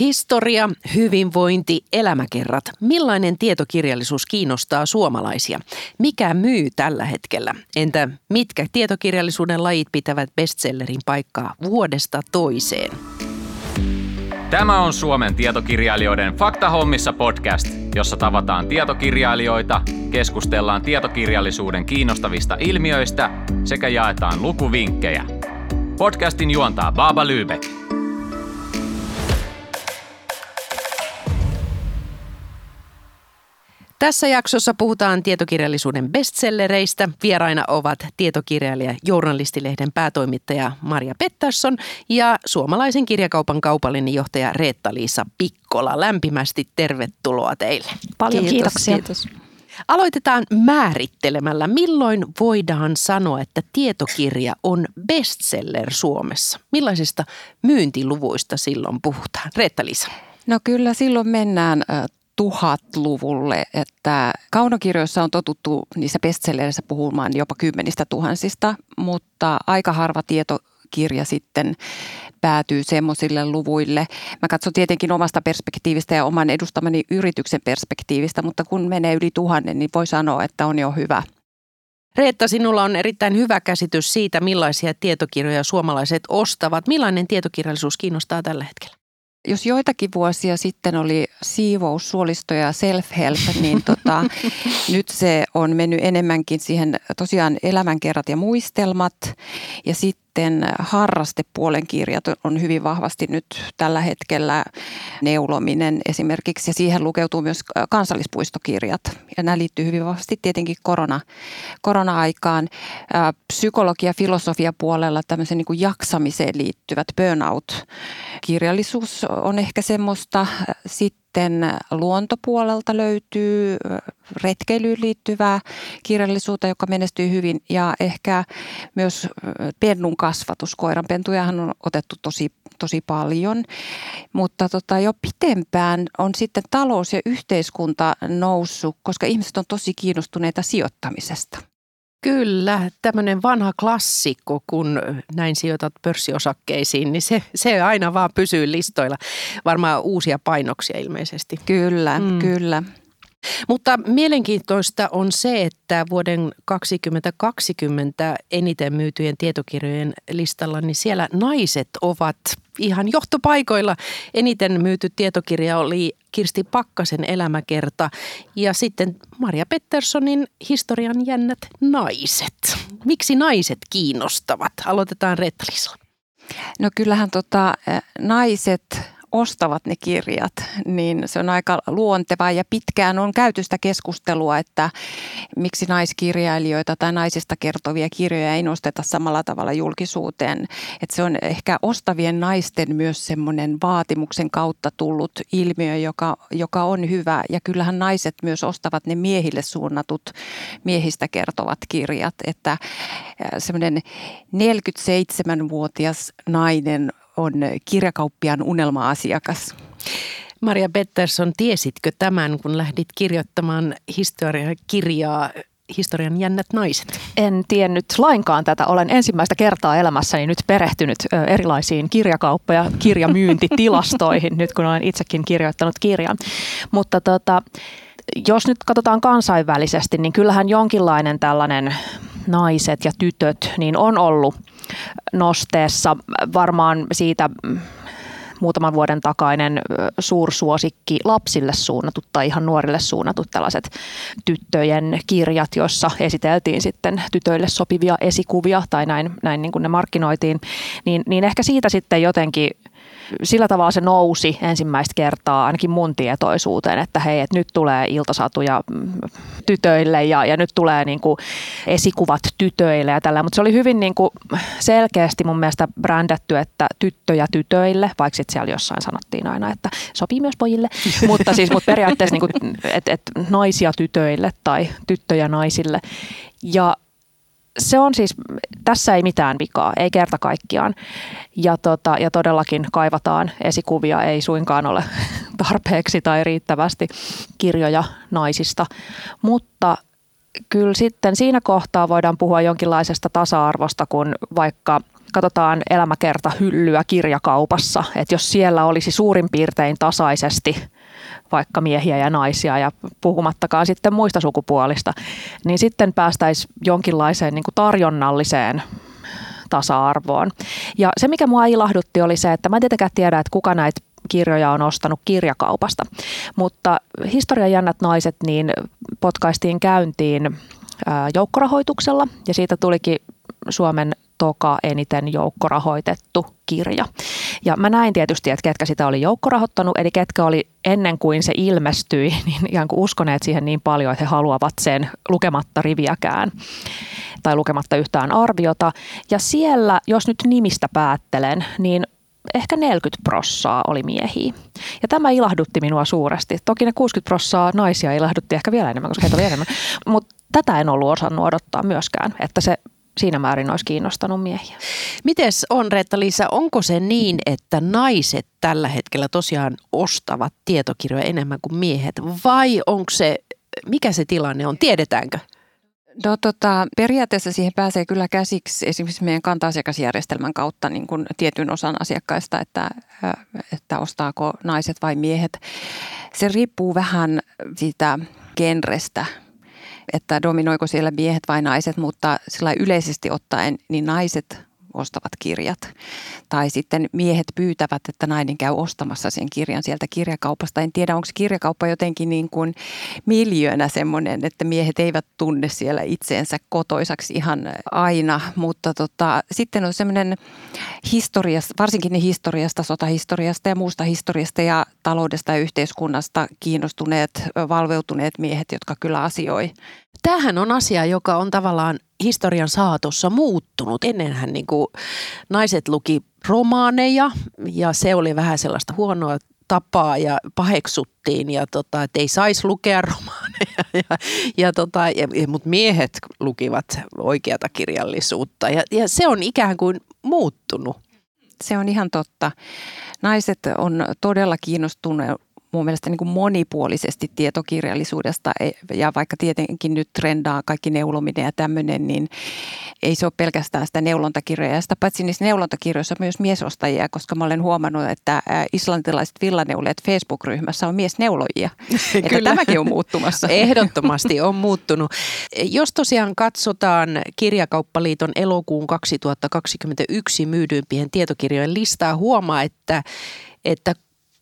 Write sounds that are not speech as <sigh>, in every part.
Historia, hyvinvointi, elämäkerrat. Millainen tietokirjallisuus kiinnostaa suomalaisia? Mikä myy tällä hetkellä? Entä mitkä tietokirjallisuuden lajit pitävät bestsellerin paikkaa vuodesta toiseen? Tämä on Suomen tietokirjailijoiden Faktahommissa podcast, jossa tavataan tietokirjailijoita, keskustellaan tietokirjallisuuden kiinnostavista ilmiöistä sekä jaetaan lukuvinkkejä. Podcastin juontaa Baaba Lübeck. Tässä jaksossa puhutaan tietokirjallisuuden bestsellereistä. Vieraina ovat tietokirjailija, journalistilehden päätoimittaja Maria Pettersson ja suomalaisen kirjakaupan kaupallinen johtaja Reetta-Liisa Pikkola. Lämpimästi tervetuloa teille. Paljon Kiitos, kiitoksia. Kiitos. Aloitetaan määrittelemällä, milloin voidaan sanoa, että tietokirja on bestseller Suomessa? Millaisista myyntiluvuista silloin puhutaan? Reetta-Liisa. No kyllä silloin mennään tuhatluvulle, että kaunokirjoissa on totuttu niissä bestselleissä puhumaan jopa kymmenistä tuhansista, mutta aika harva tietokirja sitten päätyy semmoisille luvuille. Mä katson tietenkin omasta perspektiivistä ja oman edustamani yrityksen perspektiivistä, mutta kun menee yli tuhannen, niin voi sanoa, että on jo hyvä. Reetta, sinulla on erittäin hyvä käsitys siitä, millaisia tietokirjoja suomalaiset ostavat. Millainen tietokirjallisuus kiinnostaa tällä hetkellä? Jos joitakin vuosia sitten oli siivous, suolisto ja self-help, niin <laughs> tota, nyt se on mennyt enemmänkin siihen tosiaan elämänkerrat ja muistelmat. Ja sitten sitten harrastepuolen kirjat on hyvin vahvasti nyt tällä hetkellä neulominen esimerkiksi ja siihen lukeutuu myös kansallispuistokirjat ja nämä liittyy hyvin vahvasti tietenkin korona, korona-aikaan. Psykologia, filosofia puolella tämmöisen niin kuin jaksamiseen liittyvät burnout-kirjallisuus on ehkä semmoista. Sitten sitten luontopuolelta löytyy retkeilyyn liittyvää kirjallisuutta, joka menestyy hyvin ja ehkä myös pennun kasvatus. Koiranpentujahan on otettu tosi, tosi paljon, mutta tota, jo pitempään on sitten talous ja yhteiskunta noussut, koska ihmiset on tosi kiinnostuneita sijoittamisesta. Kyllä, tämmöinen vanha klassikko, kun näin sijoitat pörssiosakkeisiin, niin se, se aina vaan pysyy listoilla. Varmaan uusia painoksia ilmeisesti. Kyllä, mm. kyllä. Mutta mielenkiintoista on se, että vuoden 2020 eniten myytyjen tietokirjojen listalla, niin siellä naiset ovat ihan johtopaikoilla. Eniten myyty tietokirja oli Kirsti Pakkasen elämäkerta ja sitten Maria Petterssonin historian jännät naiset. Miksi naiset kiinnostavat? Aloitetaan Rettalisella. No kyllähän tota, naiset ostavat ne kirjat, niin se on aika luontevaa ja pitkään on käyty sitä keskustelua, että miksi naiskirjailijoita tai naisista kertovia kirjoja ei nosteta samalla tavalla julkisuuteen. Että se on ehkä ostavien naisten myös semmoinen vaatimuksen kautta tullut ilmiö, joka, joka on hyvä ja kyllähän naiset myös ostavat ne miehille suunnatut miehistä kertovat kirjat, että semmoinen 47-vuotias nainen on kirjakauppiaan unelma-asiakas. Maria Pettersson, tiesitkö tämän, kun lähdit kirjoittamaan historiakirjaa historian jännät naiset? En tiennyt lainkaan tätä. Olen ensimmäistä kertaa elämässäni nyt perehtynyt erilaisiin kirjakauppa- ja kirjamyyntitilastoihin, nyt kun olen itsekin kirjoittanut kirjan. Mutta tota, jos nyt katsotaan kansainvälisesti, niin kyllähän jonkinlainen tällainen naiset ja tytöt niin on ollut nosteessa. Varmaan siitä muutaman vuoden takainen suursuosikki lapsille suunnatut tai ihan nuorille suunnatut tällaiset tyttöjen kirjat, joissa esiteltiin sitten tytöille sopivia esikuvia tai näin, näin niin kuin ne markkinoitiin, niin, niin ehkä siitä sitten jotenkin sillä tavalla se nousi ensimmäistä kertaa ainakin mun tietoisuuteen, että hei, että nyt tulee iltasatuja mm, tytöille ja, ja nyt tulee niin kuin esikuvat tytöille ja tällä. Mutta se oli hyvin niin kuin selkeästi mun mielestä brändätty, että tyttöjä tytöille, vaikka sitten siellä jossain sanottiin aina, että sopii myös pojille. <laughs> mutta siis mutta periaatteessa niin kuin, et, et naisia tytöille tai tyttöjä naisille. Ja se on siis, tässä ei mitään vikaa, ei kerta kaikkiaan. Ja, tota, ja todellakin kaivataan esikuvia, ei suinkaan ole <laughs> tarpeeksi tai riittävästi kirjoja naisista. Mutta kyllä sitten siinä kohtaa voidaan puhua jonkinlaisesta tasa-arvosta, kun vaikka katsotaan elämäkerta hyllyä kirjakaupassa, että jos siellä olisi suurin piirtein tasaisesti vaikka miehiä ja naisia ja puhumattakaan sitten muista sukupuolista, niin sitten päästäisiin jonkinlaiseen niin kuin tarjonnalliseen tasa-arvoon. Ja se, mikä mua ilahdutti, oli se, että mä en tietenkään tiedä, että kuka näitä kirjoja on ostanut kirjakaupasta. Mutta historian jännät naiset niin potkaistiin käyntiin joukkorahoituksella ja siitä tulikin Suomen toka eniten joukkorahoitettu kirja. Ja mä näin tietysti, että ketkä sitä oli joukkorahoittanut, eli ketkä oli ennen kuin se ilmestyi, <laughs> niin ikään kuin uskoneet siihen niin paljon, että he haluavat sen lukematta riviäkään tai lukematta yhtään arviota. Ja siellä, jos nyt nimistä päättelen, niin ehkä 40 prossaa oli miehiä. Ja tämä ilahdutti minua suuresti. Toki ne 60 prossaa naisia ilahdutti ehkä vielä enemmän, koska heitä oli enemmän. Mutta tätä en ollut osannut odottaa myöskään, että se siinä määrin olisi kiinnostanut miehiä. Mites on Reetta-Liisa, onko se niin, että naiset tällä hetkellä tosiaan ostavat tietokirjoja enemmän kuin miehet vai onko se, mikä se tilanne on, tiedetäänkö? No tota, periaatteessa siihen pääsee kyllä käsiksi esimerkiksi meidän kanta-asiakasjärjestelmän kautta niin kuin tietyn osan asiakkaista, että, että ostaako naiset vai miehet. Se riippuu vähän siitä genrestä, että dominoiko siellä miehet vai naiset, mutta sillä yleisesti ottaen niin naiset ostavat kirjat. Tai sitten miehet pyytävät, että nainen käy ostamassa sen kirjan sieltä kirjakaupasta. En tiedä, onko kirjakauppa jotenkin niin kuin miljöönä semmoinen, että miehet eivät tunne siellä itseensä kotoisaksi ihan aina. Mutta tota, sitten on semmoinen historiasta, varsinkin ne historiasta, sotahistoriasta ja muusta historiasta ja taloudesta ja yhteiskunnasta kiinnostuneet, valveutuneet miehet, jotka kyllä asioi. Tämähän on asia, joka on tavallaan historian saatossa muuttunut. Ennenhän niin kuin naiset luki romaaneja ja se oli vähän sellaista huonoa tapaa ja paheksuttiin, ja tota, että ei saisi lukea romaaneja, <laughs> ja, ja tota, mutta miehet lukivat oikeata kirjallisuutta ja, ja se on ikään kuin muuttunut. Se on ihan totta. Naiset on todella kiinnostuneet mun mielestä niin kuin monipuolisesti tietokirjallisuudesta e, ja vaikka tietenkin nyt trendaa kaikki neulominen ja tämmöinen, niin ei se ole pelkästään sitä neulontakirjoja. Sitä paitsi niissä neulontakirjoissa on myös miesostajia, koska mä olen huomannut, että islantilaiset villaneuleet Facebook-ryhmässä on miesneulojia. <laughs> Että tämäkin on muuttumassa. <laughs> Ehdottomasti on muuttunut. Jos tosiaan katsotaan Kirjakauppaliiton elokuun 2021 myydyimpien tietokirjojen listaa, huomaa, että että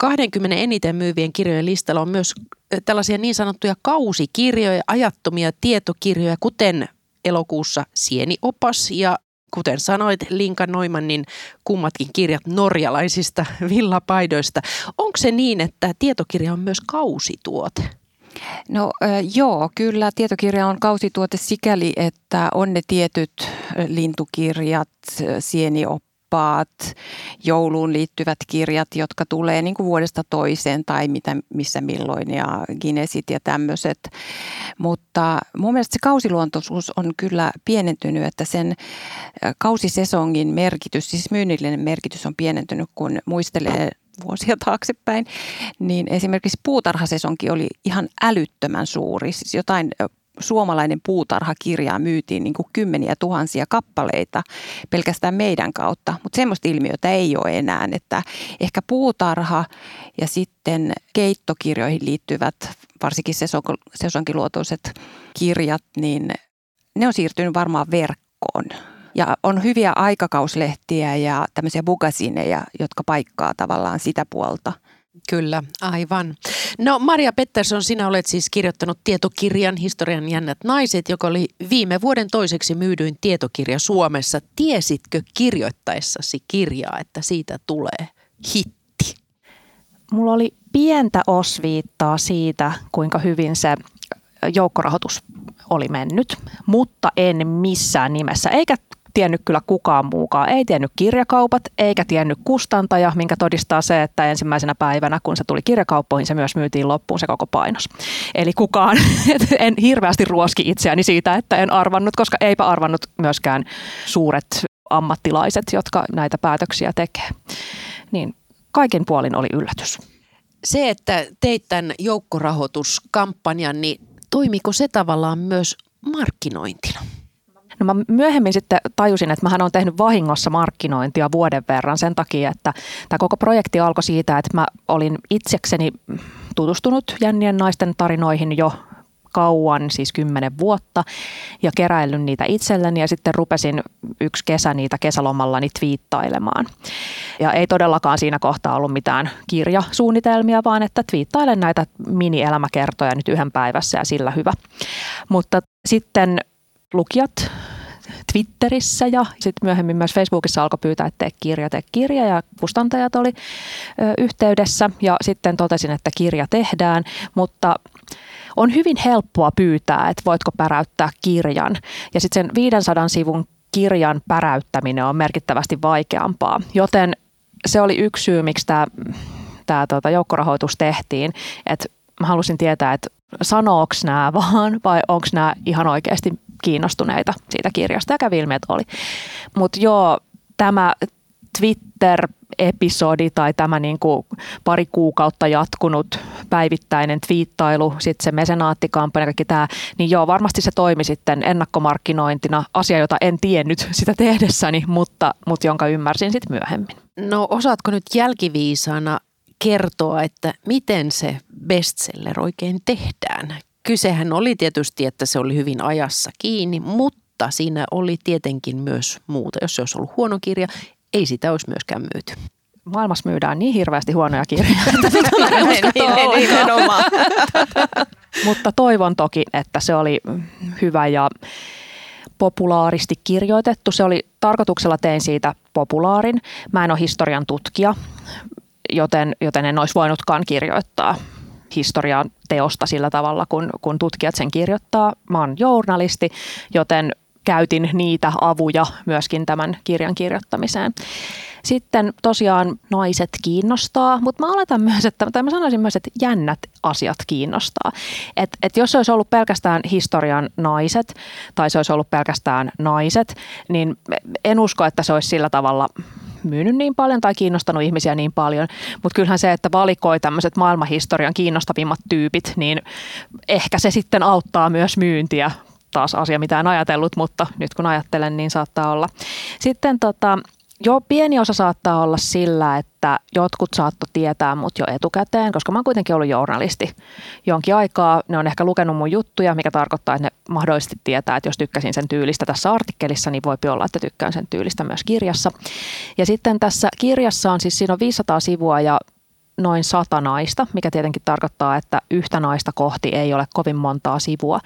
20 eniten myyvien kirjojen listalla on myös tällaisia niin sanottuja kausikirjoja, ajattomia tietokirjoja, kuten elokuussa Sieniopas ja kuten sanoit Linka Noimannin kummatkin kirjat norjalaisista <laughs> villapaidoista. Onko se niin, että tietokirja on myös kausituote? No joo, kyllä tietokirja on kausituote sikäli, että on ne tietyt lintukirjat, sienioppa vapaat, jouluun liittyvät kirjat, jotka tulee niin kuin vuodesta toiseen tai mitä, missä milloin ja Guinnessit ja tämmöiset. Mutta mun mielestä se kausiluontoisuus on kyllä pienentynyt, että sen kausisesongin merkitys, siis myynnillinen merkitys on pienentynyt, kun muistelee vuosia taaksepäin, niin esimerkiksi puutarhasesonki oli ihan älyttömän suuri. Siis jotain suomalainen puutarhakirjaa myytiin niin kuin kymmeniä tuhansia kappaleita pelkästään meidän kautta, mutta semmoista ilmiötä ei ole enää, että ehkä puutarha ja sitten keittokirjoihin liittyvät varsinkin sesonkiluotoiset kirjat, niin ne on siirtynyt varmaan verkkoon. Ja on hyviä aikakauslehtiä ja tämmöisiä bugasineja, jotka paikkaa tavallaan sitä puolta – Kyllä, aivan. No Maria Pettersson, sinä olet siis kirjoittanut tietokirjan Historian jännät naiset, joka oli viime vuoden toiseksi myydyin tietokirja Suomessa. Tiesitkö kirjoittaessasi kirjaa, että siitä tulee hitti? Mulla oli pientä osviittaa siitä, kuinka hyvin se joukkorahoitus oli mennyt, mutta en missään nimessä, eikä tiennyt kyllä kukaan muukaan. Ei tiennyt kirjakaupat eikä tiennyt kustantaja, minkä todistaa se, että ensimmäisenä päivänä, kun se tuli kirjakauppoihin, se myös myytiin loppuun se koko painos. Eli kukaan, <laughs> en hirveästi ruoski itseäni siitä, että en arvannut, koska eipä arvannut myöskään suuret ammattilaiset, jotka näitä päätöksiä tekee. Niin kaiken puolin oli yllätys. Se, että teit tämän joukkorahoituskampanjan, niin toimiko se tavallaan myös markkinointina? No mä myöhemmin sitten tajusin, että mähän on tehnyt vahingossa markkinointia vuoden verran sen takia, että tämä koko projekti alkoi siitä, että mä olin itsekseni tutustunut jännien naisten tarinoihin jo kauan, siis kymmenen vuotta, ja keräillyt niitä itselleni ja sitten rupesin yksi kesä niitä kesälomallani twiittailemaan. Ja ei todellakaan siinä kohtaa ollut mitään kirjasuunnitelmia, vaan että twiittailen näitä mini-elämäkertoja nyt yhden päivässä ja sillä hyvä. Mutta sitten lukijat Twitterissä ja sitten myöhemmin myös Facebookissa alkoi pyytää, että tee kirja, tee kirja ja kustantajat oli yhteydessä ja sitten totesin, että kirja tehdään, mutta on hyvin helppoa pyytää, että voitko päräyttää kirjan. Ja sitten sen 500 sivun kirjan päräyttäminen on merkittävästi vaikeampaa. Joten se oli yksi syy, miksi tämä, tämä tuota, joukkorahoitus tehtiin. Että mä halusin tietää, että sanooks nämä vaan vai onko nämä ihan oikeasti kiinnostuneita siitä kirjasta ja kävi ilmi, että oli. Mutta joo, tämä Twitter-episodi tai tämä niin kuin pari kuukautta jatkunut päivittäinen twiittailu, sitten se mesenaattikampanja, kaikki tämä, niin joo, varmasti se toimi sitten ennakkomarkkinointina, asia, jota en tiennyt sitä tehdessäni, mutta, mutta jonka ymmärsin sitten myöhemmin. No osaatko nyt jälkiviisana kertoa, että miten se bestseller oikein tehdään? Kysehän oli tietysti, että se oli hyvin ajassa kiinni, mutta siinä oli tietenkin myös muuta. Jos se olisi ollut huono kirja, ei sitä olisi myöskään myyty. Maailmassa myydään niin hirveästi huonoja kirjoja, <laughs> <laughs> mutta toivon toki, että se oli hyvä ja populaaristi kirjoitettu. Se oli tarkoituksella tein siitä populaarin. Mä en ole historian tutkija, joten, joten en olisi voinutkaan kirjoittaa historian teosta sillä tavalla, kun, kun tutkijat sen kirjoittaa. Mä oon journalisti, joten käytin niitä avuja myöskin tämän kirjan kirjoittamiseen. Sitten tosiaan naiset kiinnostaa, mutta mä oletan myös, että, tai mä sanoisin myös, että jännät asiat kiinnostaa. Et, et jos se olisi ollut pelkästään historian naiset tai se olisi ollut pelkästään naiset, niin en usko, että se olisi sillä tavalla myynyt niin paljon tai kiinnostanut ihmisiä niin paljon, mutta kyllähän se, että valikoi tämmöiset maailmanhistorian kiinnostavimmat tyypit, niin ehkä se sitten auttaa myös myyntiä taas asia, mitä en ajatellut, mutta nyt kun ajattelen, niin saattaa olla. Sitten tota, jo pieni osa saattaa olla sillä, että jotkut saatto tietää mut jo etukäteen, koska mä oon kuitenkin ollut journalisti jonkin aikaa. Ne on ehkä lukenut mun juttuja, mikä tarkoittaa, että ne mahdollisesti tietää, että jos tykkäsin sen tyylistä tässä artikkelissa, niin voi olla, että tykkään sen tyylistä myös kirjassa. Ja sitten tässä kirjassa on siis, siinä on 500 sivua ja noin sata naista, mikä tietenkin tarkoittaa, että yhtä naista kohti ei ole kovin montaa sivua.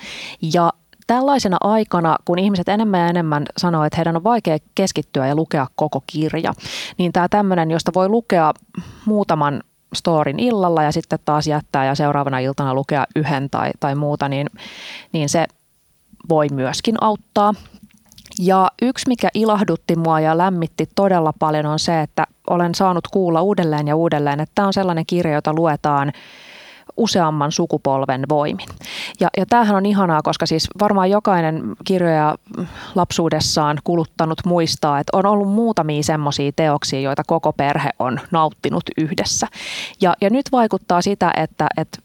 Ja tällaisena aikana, kun ihmiset enemmän ja enemmän sanoo, että heidän on vaikea keskittyä ja lukea koko kirja, niin tämä tämmöinen, josta voi lukea muutaman storin illalla ja sitten taas jättää ja seuraavana iltana lukea yhden tai, tai muuta, niin, niin se voi myöskin auttaa. Ja yksi, mikä ilahdutti mua ja lämmitti todella paljon on se, että olen saanut kuulla uudelleen ja uudelleen, että tämä on sellainen kirja, jota luetaan – useamman sukupolven voimin. Ja, ja tämähän on ihanaa, koska siis varmaan jokainen kirjoja lapsuudessaan kuluttanut muistaa, että on ollut muutamia semmoisia teoksia, joita koko perhe on nauttinut yhdessä. Ja, ja nyt vaikuttaa sitä, että, että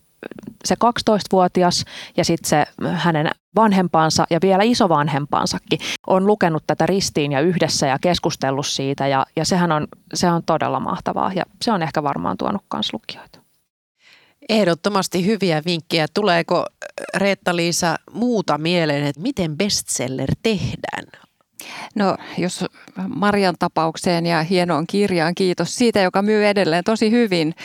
se 12-vuotias ja sitten se hänen vanhempansa ja vielä isovanhempansakin on lukenut tätä ristiin ja yhdessä ja keskustellut siitä ja, ja sehän on, se on todella mahtavaa ja se on ehkä varmaan tuonut myös lukijoita. Ehdottomasti hyviä vinkkejä. Tuleeko äh, Reetta-Liisa muuta mieleen, että miten bestseller tehdään? No jos Marian tapaukseen ja hienoon kirjaan, kiitos siitä, joka myy edelleen tosi hyvin,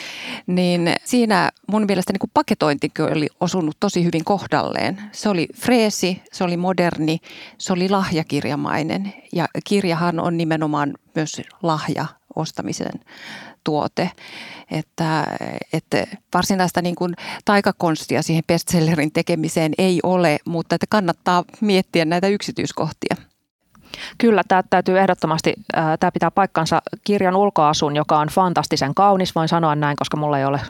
niin siinä mun mielestä niin paketointi oli osunut tosi hyvin kohdalleen. Se oli freesi, se oli moderni, se oli lahjakirjamainen ja kirjahan on nimenomaan myös lahja ostamisen tuote. Että, että varsinaista niin kuin taikakonstia siihen bestsellerin tekemiseen ei ole, mutta että kannattaa miettiä näitä yksityiskohtia. Kyllä, tämä täytyy ehdottomasti, tämä pitää paikkansa kirjan ulkoasun, joka on fantastisen kaunis, voin sanoa näin, koska mulla ei ole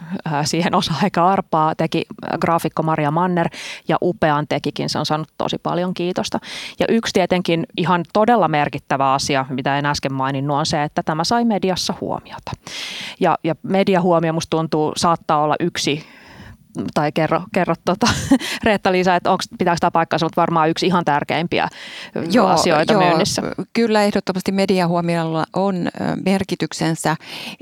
siihen osa eikä arpaa, teki graafikko Maria Manner ja upean tekikin, se on saanut tosi paljon kiitosta. Ja yksi tietenkin ihan todella merkittävä asia, mitä en äsken maininnut, on se, että tämä sai mediassa huomiota. Ja, ja mediahuomio musta tuntuu saattaa olla yksi tai kerro, kerro tota, <laughs> Reetta-Liisa, että onko, pitääkö tämä paikkansa, mutta varmaan yksi ihan tärkeimpiä joo, asioita joo, myynnissä. Kyllä ehdottomasti mediahuomiolla on merkityksensä,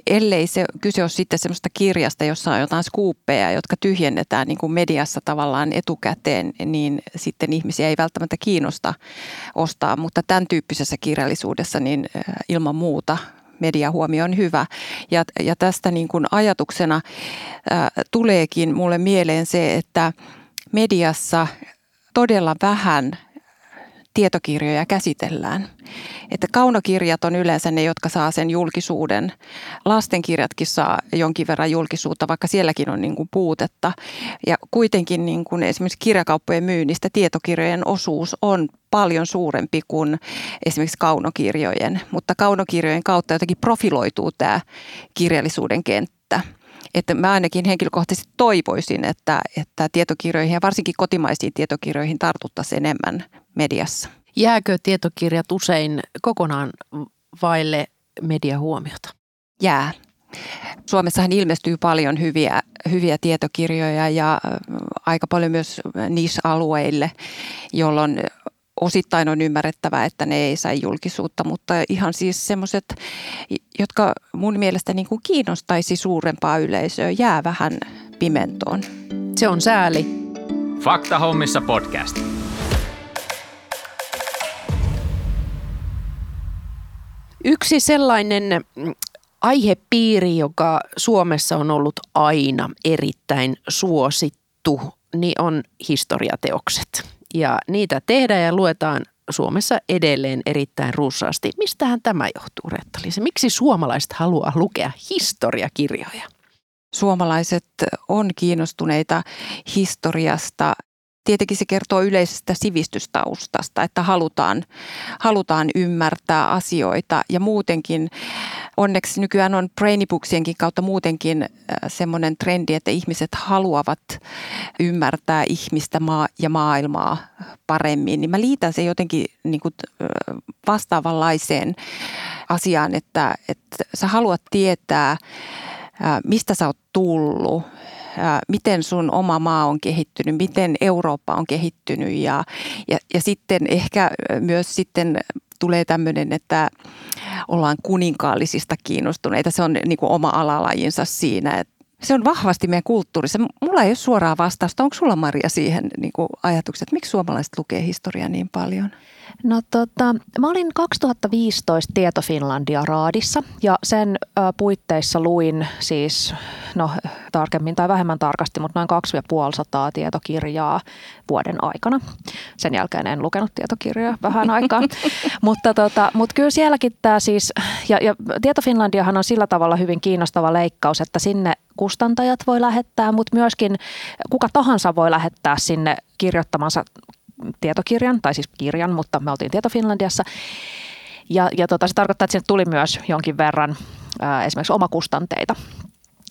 ellei se kyse ole sitten semmoista kirjasta, jossa on jotain skuuppeja, jotka tyhjennetään niin kuin mediassa tavallaan etukäteen, niin sitten ihmisiä ei välttämättä kiinnosta ostaa, mutta tämän tyyppisessä kirjallisuudessa niin ilman muuta mediahuomio on hyvä. Ja, ja tästä niin kuin ajatuksena ää, tuleekin mulle mieleen se, että mediassa todella vähän tietokirjoja käsitellään. Että kaunokirjat on yleensä ne, jotka saa sen julkisuuden. Lastenkirjatkin saa jonkin verran julkisuutta, vaikka sielläkin on niin kuin puutetta. Ja kuitenkin niin kuin esimerkiksi kirjakauppojen myynnistä tietokirjojen osuus on paljon suurempi kuin esimerkiksi kaunokirjojen. Mutta kaunokirjojen kautta jotenkin profiloituu tämä kirjallisuuden kenttä että mä ainakin henkilökohtaisesti toivoisin, että, että tietokirjoihin ja varsinkin kotimaisiin tietokirjoihin tartuttaisiin enemmän mediassa. Jääkö tietokirjat usein kokonaan vaille mediahuomiota? Jää. Suomessahan ilmestyy paljon hyviä, hyviä tietokirjoja ja aika paljon myös niche-alueille, jolloin osittain on ymmärrettävää, että ne ei saa julkisuutta, mutta ihan siis semmoiset, jotka mun mielestä niin kuin kiinnostaisi suurempaa yleisöä, jää vähän pimentoon. Se on sääli. Fakta hommissa podcast. Yksi sellainen aihepiiri, joka Suomessa on ollut aina erittäin suosittu, niin on historiateokset. Ja niitä tehdään ja luetaan Suomessa edelleen erittäin runsaasti. Mistähän tämä johtuu, reetta Miksi suomalaiset haluaa lukea historiakirjoja? Suomalaiset on kiinnostuneita historiasta tietenkin se kertoo yleisestä sivistystaustasta, että halutaan, halutaan ymmärtää asioita ja muutenkin onneksi nykyään on brainibooksienkin kautta muutenkin äh, semmoinen trendi, että ihmiset haluavat ymmärtää ihmistä maa ja maailmaa paremmin. Niin mä liitän se jotenkin niin kuin äh, vastaavanlaiseen asiaan, että, että sä haluat tietää, äh, mistä sä oot tullut, miten sun oma maa on kehittynyt, miten Eurooppa on kehittynyt ja, ja, ja sitten ehkä myös sitten tulee tämmöinen, että ollaan kuninkaallisista kiinnostuneita. Se on niin kuin oma alalajinsa siinä, että se on vahvasti meidän kulttuurissa. Mulla ei ole suoraa vastausta. Onko sulla Maria siihen niin ajatukset, miksi suomalaiset lukee historiaa niin paljon? No tota, mä olin 2015 Tieto Finlandia raadissa ja sen ö, puitteissa luin siis, no tarkemmin tai vähemmän tarkasti, mutta noin 2500 tietokirjaa vuoden aikana. Sen jälkeen en lukenut tietokirjoja vähän aikaa, <laughs> mutta, tota, mutta kyllä sielläkin tämä siis, ja, ja Tieto Finlandiahan on sillä tavalla hyvin kiinnostava leikkaus, että sinne kustantajat voi lähettää, mutta myöskin kuka tahansa voi lähettää sinne kirjoittamansa tietokirjan, tai siis kirjan, mutta me oltiin Tieto Finlandiassa. Ja, ja tota, se tarkoittaa, että sinne tuli myös jonkin verran ää, esimerkiksi omakustanteita.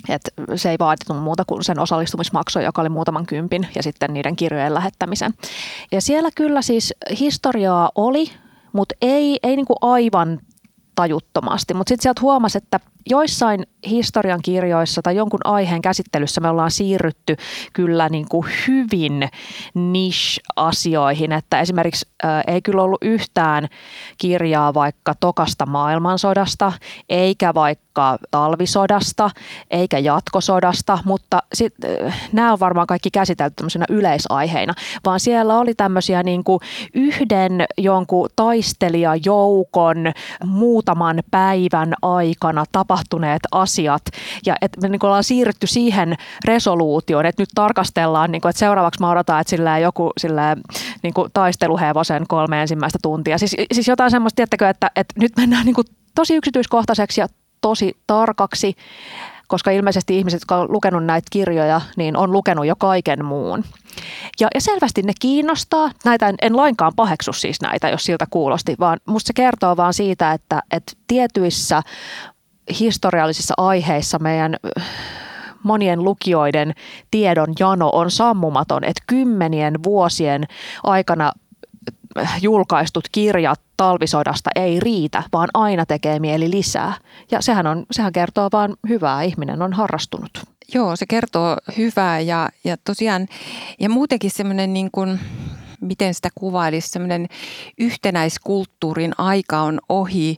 Et se ei vaadittu muuta kuin sen osallistumismaksu, joka oli muutaman kympin, ja sitten niiden kirjojen lähettämisen. Ja siellä kyllä siis historiaa oli, mutta ei, ei niinku aivan tajuttomasti. Mutta sitten sieltä huomasi, että joissain historian kirjoissa tai jonkun aiheen käsittelyssä me ollaan siirrytty kyllä niin kuin hyvin niche-asioihin, että esimerkiksi ä, ei kyllä ollut yhtään kirjaa vaikka tokasta maailmansodasta, eikä vaikka talvisodasta, eikä jatkosodasta, mutta sit, ä, nämä on varmaan kaikki käsitelty tämmöisenä yleisaiheina, vaan siellä oli tämmöisiä niin kuin yhden jonkun taistelijajoukon muutaman päivän aikana tapahtuneet asiat ja että me niin ollaan siirrytty siihen resoluutioon, että nyt tarkastellaan, niin kuin, että seuraavaksi mä odotan, että sillä joku sillä niin kuin taisteluhevosen kolme ensimmäistä tuntia. Siis, siis jotain semmoista, tiettäkö, että, että nyt mennään niin kuin tosi yksityiskohtaiseksi ja tosi tarkaksi koska ilmeisesti ihmiset, jotka on lukenut näitä kirjoja, niin on lukenut jo kaiken muun. Ja, ja selvästi ne kiinnostaa. Näitä en, en lainkaan paheksu siis näitä, jos siltä kuulosti, vaan musta se kertoo vaan siitä, että, että tietyissä historiallisissa aiheissa meidän monien lukijoiden tiedon jano on sammumaton, että kymmenien vuosien aikana julkaistut kirjat talvisodasta ei riitä, vaan aina tekee mieli lisää. Ja sehän, on, sehän kertoo vain hyvää, ihminen on harrastunut. Joo, se kertoo hyvää ja, ja tosiaan, ja muutenkin semmoinen niin kuin, miten sitä kuvailisi, semmoinen yhtenäiskulttuurin aika on ohi,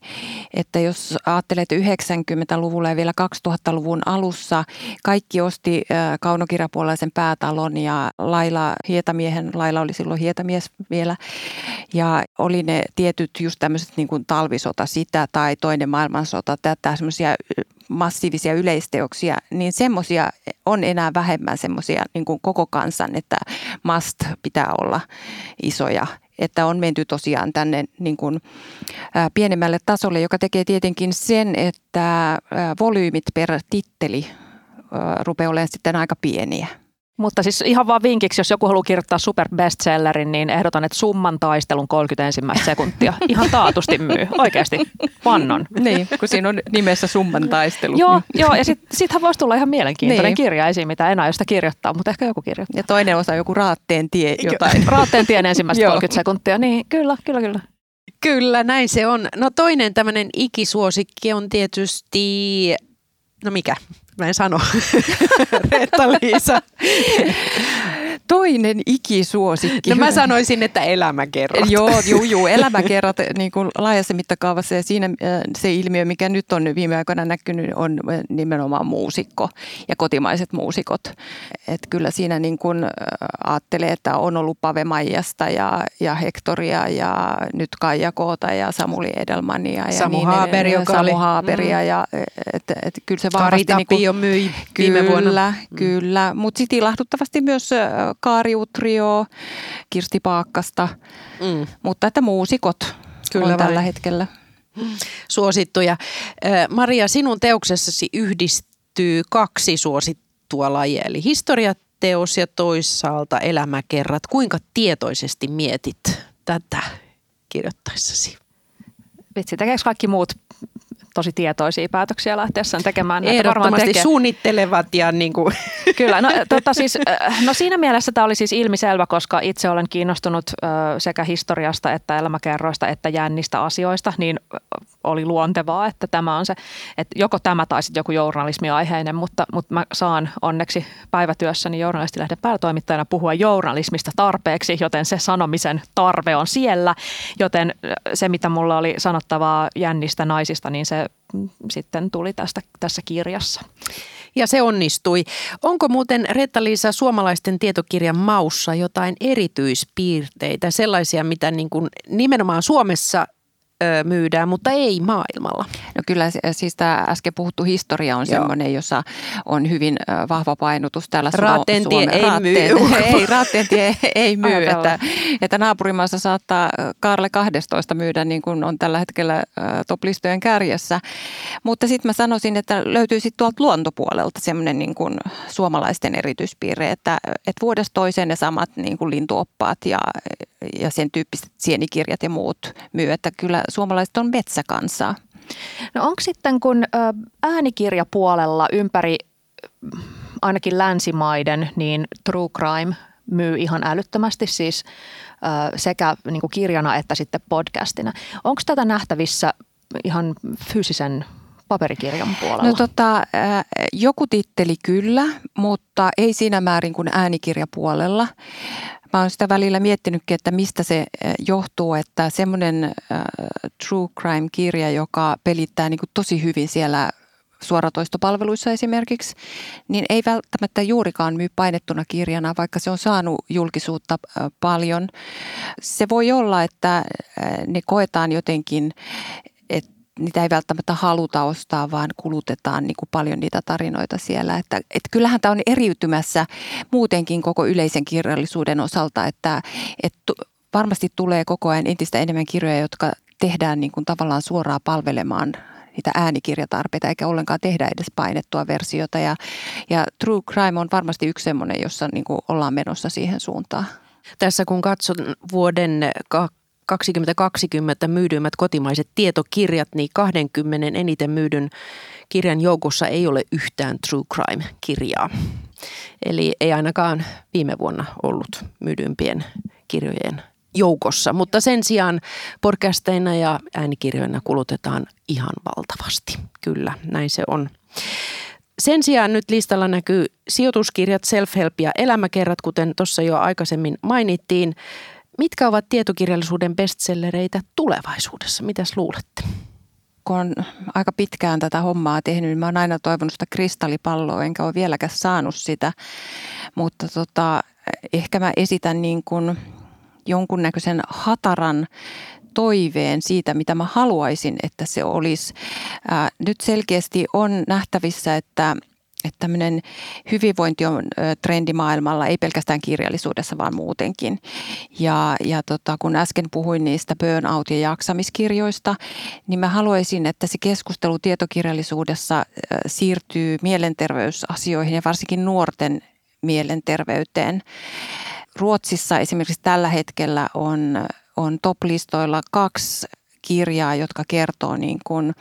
että jos ajattelet 90-luvulla ja vielä 2000-luvun alussa, kaikki osti kaunokirjapuolalaisen päätalon ja Laila Hietamiehen, Laila oli silloin Hietamies vielä, ja oli ne tietyt just tämmöiset niin kuin talvisota sitä tai toinen maailmansota, tätä semmoisia massiivisia yleisteoksia, niin semmoisia on enää vähemmän semmoisia niin koko kansan, että must pitää olla isoja. Että on menty tosiaan tänne niin kuin, pienemmälle tasolle, joka tekee tietenkin sen, että volyymit per titteli ää, rupeaa olemaan sitten aika pieniä. Mutta siis ihan vaan vinkiksi, jos joku haluaa kirjoittaa super bestsellerin, niin ehdotan, että summan taistelun 31 sekuntia <laughs> ihan taatusti myy. Oikeasti, vannon. Niin, kun siinä on nimessä summan taistelu. joo, joo, ja sitten sit voisi tulla ihan mielenkiintoinen niin. kirja esiin, mitä enää josta kirjoittaa, mutta ehkä joku kirjoittaa. Ja toinen osa joku Raatteen tie jotain. <laughs> Raatteen tien ensimmäistä 30 sekuntia, niin kyllä, kyllä, kyllä. Kyllä, näin se on. No toinen tämmöinen ikisuosikki on tietysti, no mikä, mä en sano, <laughs> Reetta-Liisa. <laughs> Toinen ikisuosikki. No mä sanoisin, että elämäkerrat. Joo, juu, juu, elämäkerrat <laughs> niin kuin laajassa mittakaavassa ja siinä äh, se ilmiö, mikä nyt on viime aikoina näkynyt, on äh, nimenomaan muusikko ja kotimaiset muusikot. Et kyllä siinä niin kuin äh, ajattelee, että on ollut Pave Maijasta ja, ja Hektoria ja nyt Kaija Koota ja Samuli Edelmania. Ja Samu niin, Haaberi, joka Samu oli. Haaberia Mm. ja et, et, kyllä se Kari vahvasti... niin kuin- Tapio myi Kyllä, viime vuonna. kyllä. Mutta sitten ilahduttavasti myös ö, Kaari Utrio, Kirsti Paakkasta, Mm. mutta että muusikot Kyllä on tällä vain. hetkellä. suosittuja. Maria, sinun teoksessasi yhdistyy kaksi suosittua lajia, eli historiateos ja toisaalta elämäkerrat. Kuinka tietoisesti mietit tätä kirjoittaessasi? Vitsi, tekeekö kaikki muut tosi tietoisia päätöksiä lähteessään tekemään näitä? Varmaan Ehdottomasti tekee. suunnittelevat ja niin kuin, <laughs> Kyllä, no, tota siis, no siinä mielessä tämä oli siis ilmiselvä, koska itse olen kiinnostunut sekä historiasta että elämäkerroista että jännistä asioista, niin oli luontevaa, että tämä on se, että joko tämä tai sitten joku journalismiaiheinen, mutta, mutta mä saan onneksi päivätyössäni journalistilehden päätoimittajana puhua journalismista tarpeeksi, joten se sanomisen tarve on siellä, joten se mitä mulla oli sanottavaa jännistä naisista, niin se mm, sitten tuli tästä, tässä kirjassa. ja se onnistui. Onko muuten Reetta-Liisa suomalaisten tietokirjan maussa jotain erityispiirteitä, sellaisia mitä niin kuin nimenomaan Suomessa ö, myydään, mutta ei maailmalla? No kyllä siis tämä äsken puhuttu historia on Joo. semmoinen, jossa on hyvin vahva painotus täällä Raattentie Suomen- <laughs> ei myy Raatteen-. Ei, Raattentie ei myy. Että, että naapurimaassa saattaa Kaarle 12 myydä niin kuin on tällä hetkellä toplistojen kärjessä. Mutta sitten mä sanoisin, että löytyy sitten tuolta luontopuolelta semmoinen niin kuin suomalaisten erityispiirre, että, että vuodesta toiseen ne samat niin kuin lintuoppaat ja, ja sen tyyppiset sienikirjat ja muut myy. Että kyllä suomalaiset on metsäkansaa. No onko sitten, kun äänikirjapuolella ympäri ainakin länsimaiden, niin true crime myy ihan älyttömästi siis sekä niin kuin kirjana että sitten podcastina. Onko tätä nähtävissä ihan fyysisen paperikirjan puolella? No tota, joku titteli kyllä, mutta ei siinä määrin kuin äänikirjapuolella. Mä oon sitä välillä miettinytkin, että mistä se äh, johtuu, että semmoinen äh, true crime-kirja, joka pelittää niin tosi hyvin siellä suoratoistopalveluissa esimerkiksi, niin ei välttämättä juurikaan myy painettuna kirjana, vaikka se on saanut julkisuutta äh, paljon. Se voi olla, että ne koetaan jotenkin, niitä ei välttämättä haluta ostaa, vaan kulutetaan niin kuin paljon niitä tarinoita siellä. Että, että kyllähän tämä on eriytymässä muutenkin koko yleisen kirjallisuuden osalta, että, tu- varmasti tulee koko ajan entistä enemmän kirjoja, jotka tehdään niin kuin tavallaan suoraan palvelemaan niitä äänikirjatarpeita, eikä ollenkaan tehdä edes painettua versiota. Ja, ja True Crime on varmasti yksi semmoinen, jossa niin kuin ollaan menossa siihen suuntaan. Tässä kun katson vuoden 2020 myydyimmät kotimaiset tietokirjat, niin 20 eniten myydyn kirjan joukossa ei ole yhtään True Crime-kirjaa. Eli ei ainakaan viime vuonna ollut myydyimpien kirjojen joukossa, mutta sen sijaan podcasteina ja äänikirjoina kulutetaan ihan valtavasti. Kyllä, näin se on. Sen sijaan nyt listalla näkyy sijoituskirjat, self-help ja elämäkerrat, kuten tuossa jo aikaisemmin mainittiin. Mitkä ovat tietokirjallisuuden bestsellereitä tulevaisuudessa? Mitäs luulette? kun on aika pitkään tätä hommaa tehnyt, niin mä oon aina toivonut sitä kristallipalloa, enkä ole vieläkään saanut sitä. Mutta tota, ehkä mä esitän niin kuin jonkunnäköisen hataran toiveen siitä, mitä mä haluaisin, että se olisi. Ää, nyt selkeästi on nähtävissä, että että tämmöinen hyvinvointi on trendi maailmalla, ei pelkästään kirjallisuudessa, vaan muutenkin. Ja, ja tota, kun äsken puhuin niistä burnout- ja jaksamiskirjoista, niin mä haluaisin, että se keskustelu tietokirjallisuudessa siirtyy mielenterveysasioihin ja varsinkin nuorten mielenterveyteen. Ruotsissa esimerkiksi tällä hetkellä on, on top-listoilla kaksi kirjaa, jotka kertoo niin kuin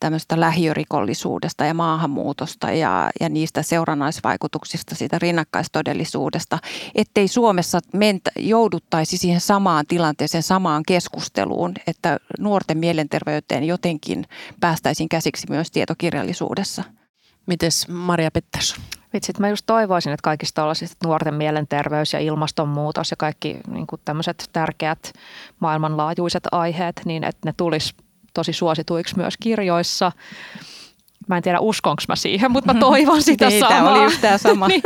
tämmöistä lähiörikollisuudesta ja maahanmuutosta ja, ja niistä seurannaisvaikutuksista, siitä rinnakkaistodellisuudesta, ettei Suomessa mentä, jouduttaisi siihen samaan tilanteeseen, samaan keskusteluun, että nuorten mielenterveyteen jotenkin päästäisiin käsiksi myös tietokirjallisuudessa. Mites Maria Pettersson? Vitsit, mä just toivoisin, että kaikista tällaisista nuorten mielenterveys ja ilmastonmuutos ja kaikki niin tämmöiset tärkeät maailmanlaajuiset aiheet, niin että ne tulisi tosi suosituiksi myös kirjoissa. Mä en tiedä uskonko mä siihen, mutta mä toivon <laughs> sitä niin, samaa. Tämä oli just tämä sama. <laughs> niin,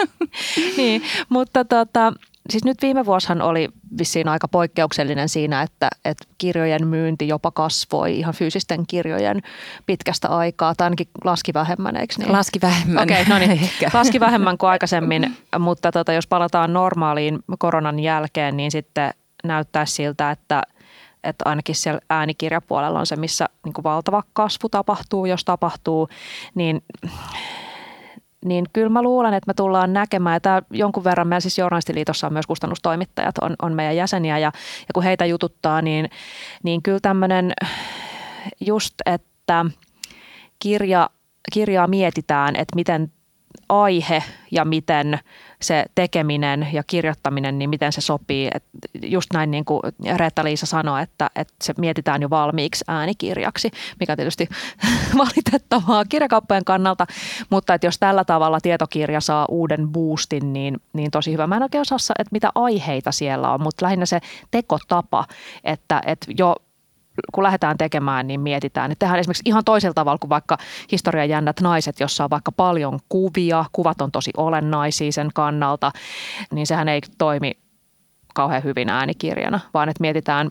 niin, mutta tota, siis nyt viime vuosihan oli vissiin aika poikkeuksellinen siinä, että, että kirjojen myynti jopa kasvoi ihan fyysisten kirjojen pitkästä aikaa, tai ainakin laski vähemmän, eikö niin? Laski vähemmän. Okei, okay, no niin, <laughs> laski vähemmän kuin aikaisemmin, mutta tota, jos palataan normaaliin koronan jälkeen, niin sitten näyttää siltä, että – että ainakin siellä äänikirjapuolella on se, missä niin kuin valtava kasvu tapahtuu, jos tapahtuu, niin niin kyllä mä luulen, että me tullaan näkemään, että jonkun verran meillä siis Journalistiliitossa on myös kustannustoimittajat, on, on meidän jäseniä. Ja, ja kun heitä jututtaa, niin, niin kyllä tämmöinen just, että kirja, kirjaa mietitään, että miten aihe ja miten se tekeminen ja kirjoittaminen, niin miten se sopii. Et just näin niin kuin Reetta-Liisa sanoi, että, että se mietitään jo valmiiksi äänikirjaksi, mikä tietysti <laughs> valitettavaa kirjakauppojen kannalta, mutta että jos tällä tavalla tietokirja saa uuden boostin, niin, niin tosi hyvä. Mä en oikein osaa, että mitä aiheita siellä on, mutta lähinnä se tekotapa, että, että jo kun lähdetään tekemään, niin mietitään, että tehdään esimerkiksi ihan toisella tavalla kuin vaikka historian jännät naiset, jossa on vaikka paljon kuvia, kuvat on tosi olennaisia sen kannalta, niin sehän ei toimi kauhean hyvin äänikirjana, vaan että mietitään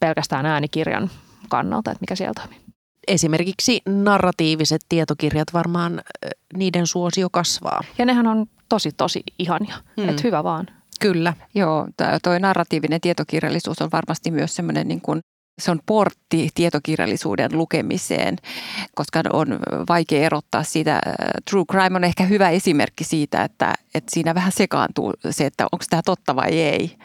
pelkästään äänikirjan kannalta, että mikä sieltä toimii. Esimerkiksi narratiiviset tietokirjat varmaan niiden suosio kasvaa. Ja nehän on tosi tosi ihania, hmm. että hyvä vaan. Kyllä. Joo, tuo narratiivinen tietokirjallisuus on varmasti myös semmoinen niin kuin se on portti tietokirjallisuuden lukemiseen, koska on vaikea erottaa siitä. True crime on ehkä hyvä esimerkki siitä, että, että siinä vähän sekaantuu se, että onko tämä totta vai ei.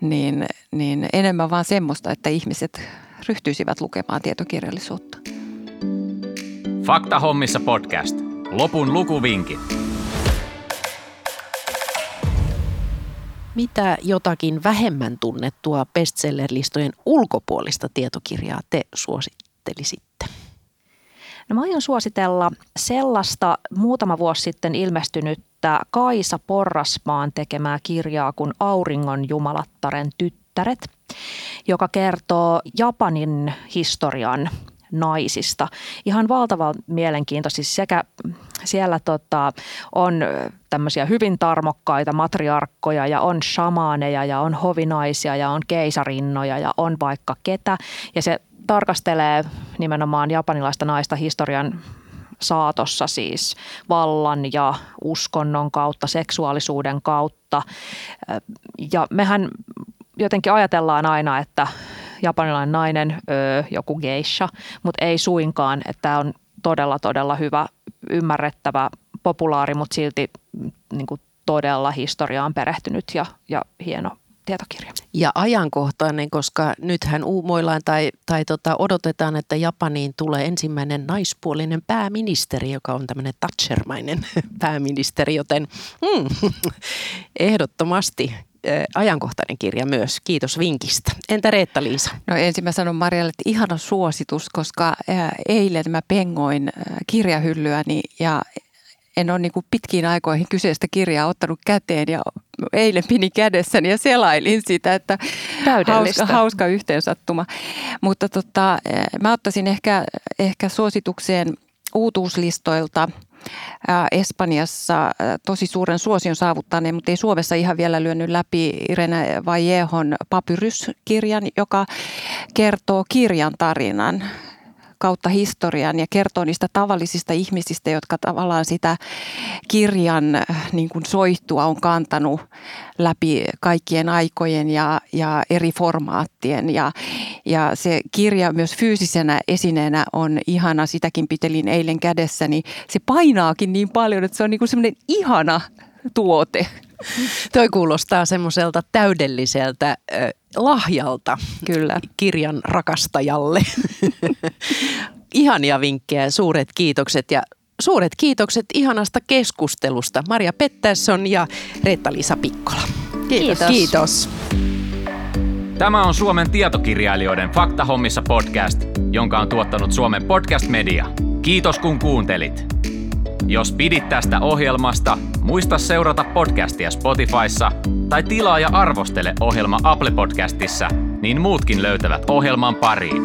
Niin, niin enemmän vaan semmoista, että ihmiset ryhtyisivät lukemaan tietokirjallisuutta. Fakta hommissa podcast. Lopun lukuvinkit. Mitä jotakin vähemmän tunnettua bestseller-listojen ulkopuolista tietokirjaa te suosittelisitte? No mä aion suositella sellaista muutama vuosi sitten ilmestynyttä Kaisa Porrasmaan tekemää kirjaa kuin Auringon jumalattaren tyttäret, joka kertoo Japanin historian naisista. Ihan valtavan mielenkiintoista. Siis sekä siellä tota, on tämmöisiä hyvin tarmokkaita matriarkkoja ja on shamaaneja ja on hovinaisia ja on keisarinnoja ja on vaikka ketä. Ja se tarkastelee nimenomaan japanilaista naista historian saatossa siis vallan ja uskonnon kautta, seksuaalisuuden kautta. Ja mehän jotenkin ajatellaan aina, että japanilainen nainen, öö, joku geisha, mutta ei suinkaan, että on todella, todella hyvä, ymmärrettävä, populaari, mutta silti mm, niin kuin todella historiaan perehtynyt ja, ja hieno tietokirja. Ja ajankohtainen, koska nythän uumoillaan tai, tai tota, odotetaan, että Japaniin tulee ensimmäinen naispuolinen pääministeri, joka on tämmöinen Thatchermainen <laughs> pääministeri, joten mm, <laughs> ehdottomasti ajankohtainen kirja myös. Kiitos vinkistä. Entä Reetta-Liisa? No ensin mä sanon Marjalle, että ihana suositus, koska eilen mä pengoin kirjahyllyäni ja en ole niin kuin pitkiin aikoihin kyseistä kirjaa ottanut käteen ja eilen pini kädessäni ja selailin sitä, että hauska, hauska yhteensattuma. Mutta tota, mä ottaisin ehkä, ehkä suositukseen uutuuslistoilta Espanjassa tosi suuren suosion saavuttaneen, mutta ei Suomessa ihan vielä lyönyt läpi Irene Vallejehon Papyrus-kirjan, joka kertoo kirjan tarinan kautta historian ja kertoo niistä tavallisista ihmisistä, jotka tavallaan sitä kirjan äh, niin kuin soittua on kantanut läpi kaikkien aikojen ja, ja eri formaattien. Ja, ja se kirja myös fyysisenä esineenä on ihana, sitäkin pitelin eilen kädessäni. Se painaakin niin paljon, että se on niin kuin semmoinen ihana tuote. <laughs> Toi kuulostaa semmoiselta täydelliseltä äh, lahjalta Kyllä. kirjan rakastajalle. <laughs> Ihania vinkkejä suuret kiitokset ja suuret kiitokset ihanasta keskustelusta Maria Pettersson ja Reetta-Liisa Pikkola. Kiitos. Kiitos. Tämä on Suomen tietokirjailijoiden Faktahommissa podcast, jonka on tuottanut Suomen Podcast Media. Kiitos kun kuuntelit. Jos pidit tästä ohjelmasta, muista seurata podcastia Spotifyssa tai tilaa ja arvostele ohjelma Apple Podcastissa, niin muutkin löytävät ohjelman pariin.